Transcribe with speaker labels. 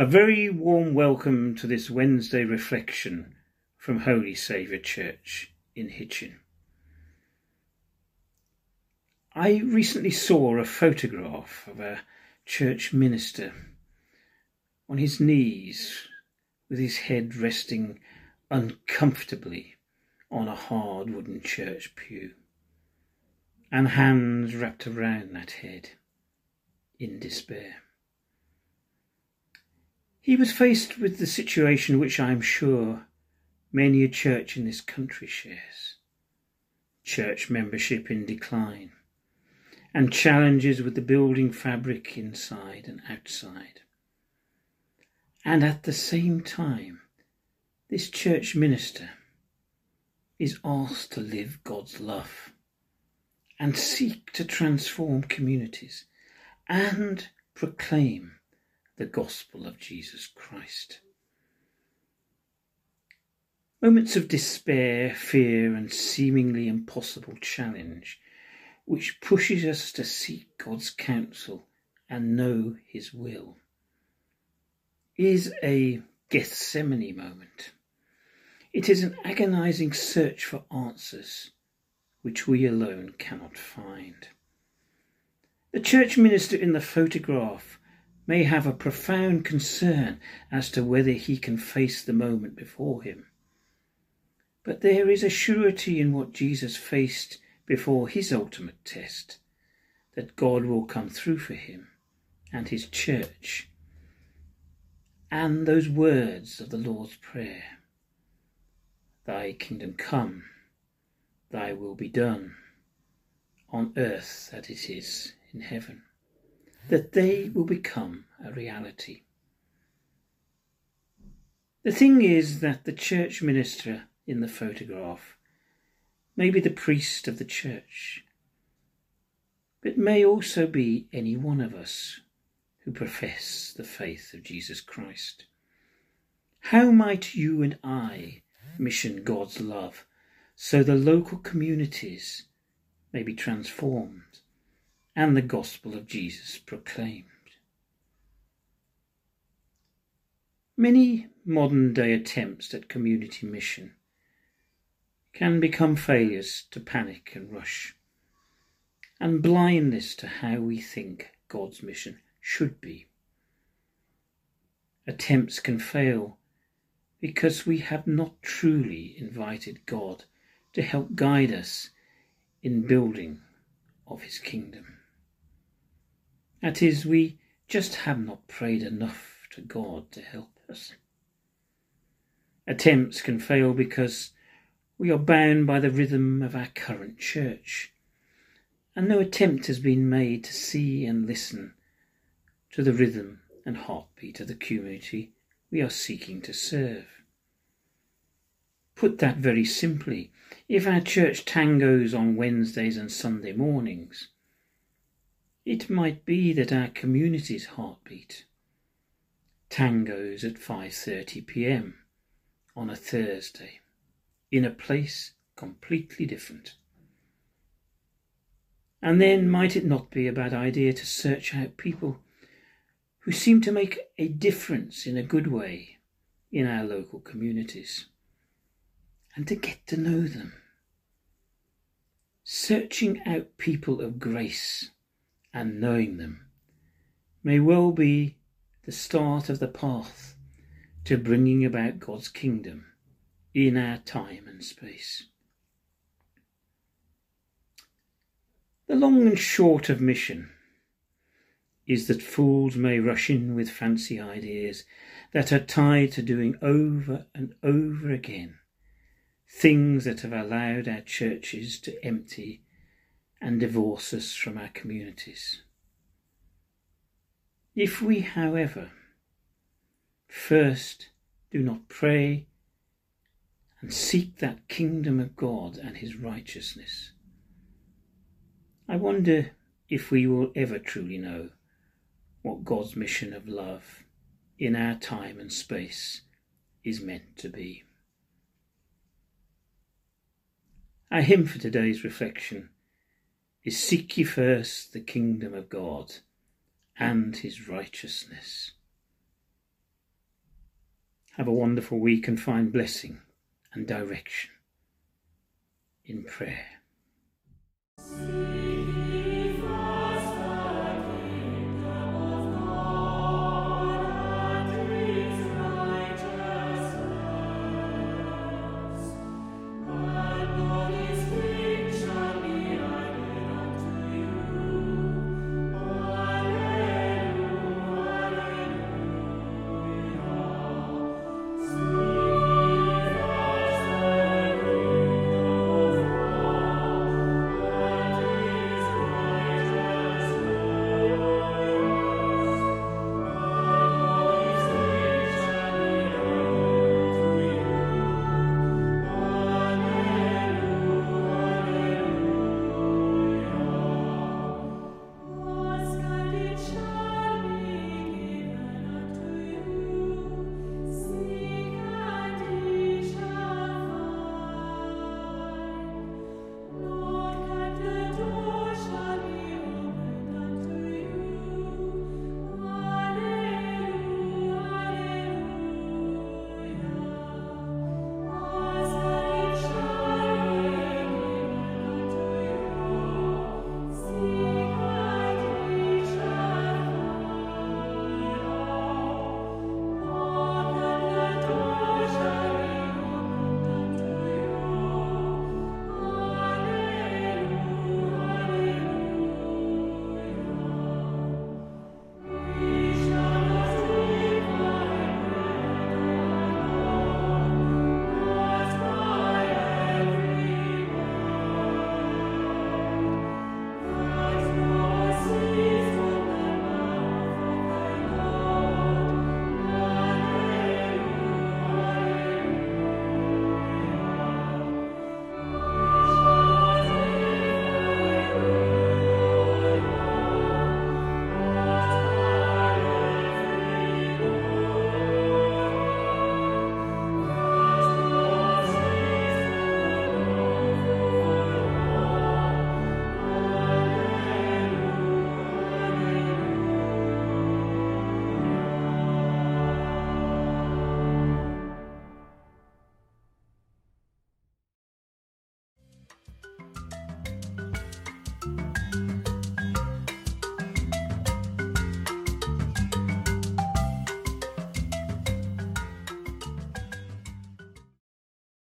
Speaker 1: A very warm welcome to this Wednesday reflection from Holy Saviour Church in Hitchin. I recently saw a photograph of a church minister on his knees with his head resting uncomfortably on a hard wooden church pew and hands wrapped around that head in despair. He was faced with the situation which I am sure many a church in this country shares church membership in decline, and challenges with the building fabric inside and outside. And at the same time, this church minister is asked to live God's love and seek to transform communities and proclaim the gospel of Jesus Christ. Moments of despair, fear, and seemingly impossible challenge, which pushes us to seek God's counsel and know His will, is a Gethsemane moment. It is an agonizing search for answers which we alone cannot find. The church minister in the photograph may have a profound concern as to whether he can face the moment before him. But there is a surety in what Jesus faced before his ultimate test that God will come through for him and his church. And those words of the Lord's Prayer Thy kingdom come, thy will be done, on earth as it is in heaven that they will become a reality. The thing is that the church minister in the photograph may be the priest of the church, but may also be any one of us who profess the faith of Jesus Christ. How might you and I mission God's love so the local communities may be transformed and the gospel of Jesus proclaimed. Many modern day attempts at community mission can become failures to panic and rush, and blindness to how we think God's mission should be. Attempts can fail because we have not truly invited God to help guide us in building of his kingdom. That is, we just have not prayed enough to God to help us. Attempts can fail because we are bound by the rhythm of our current church, and no attempt has been made to see and listen to the rhythm and heartbeat of the community we are seeking to serve. Put that very simply, if our church tangos on Wednesdays and Sunday mornings, it might be that our community's heartbeat tangos at 5:30 p.m. on a Thursday in a place completely different. And then might it not be a bad idea to search out people who seem to make a difference in a good way in our local communities and to get to know them? Searching out people of grace and knowing them may well be the start of the path to bringing about God's kingdom in our time and space. The long and short of mission is that fools may rush in with fancy ideas that are tied to doing over and over again things that have allowed our churches to empty and divorce us from our communities. If we, however, first do not pray and seek that kingdom of God and his righteousness, I wonder if we will ever truly know what God's mission of love in our time and space is meant to be. Our hymn for today's reflection is seek ye first the kingdom of God and his righteousness. Have a wonderful week and find blessing and direction in prayer.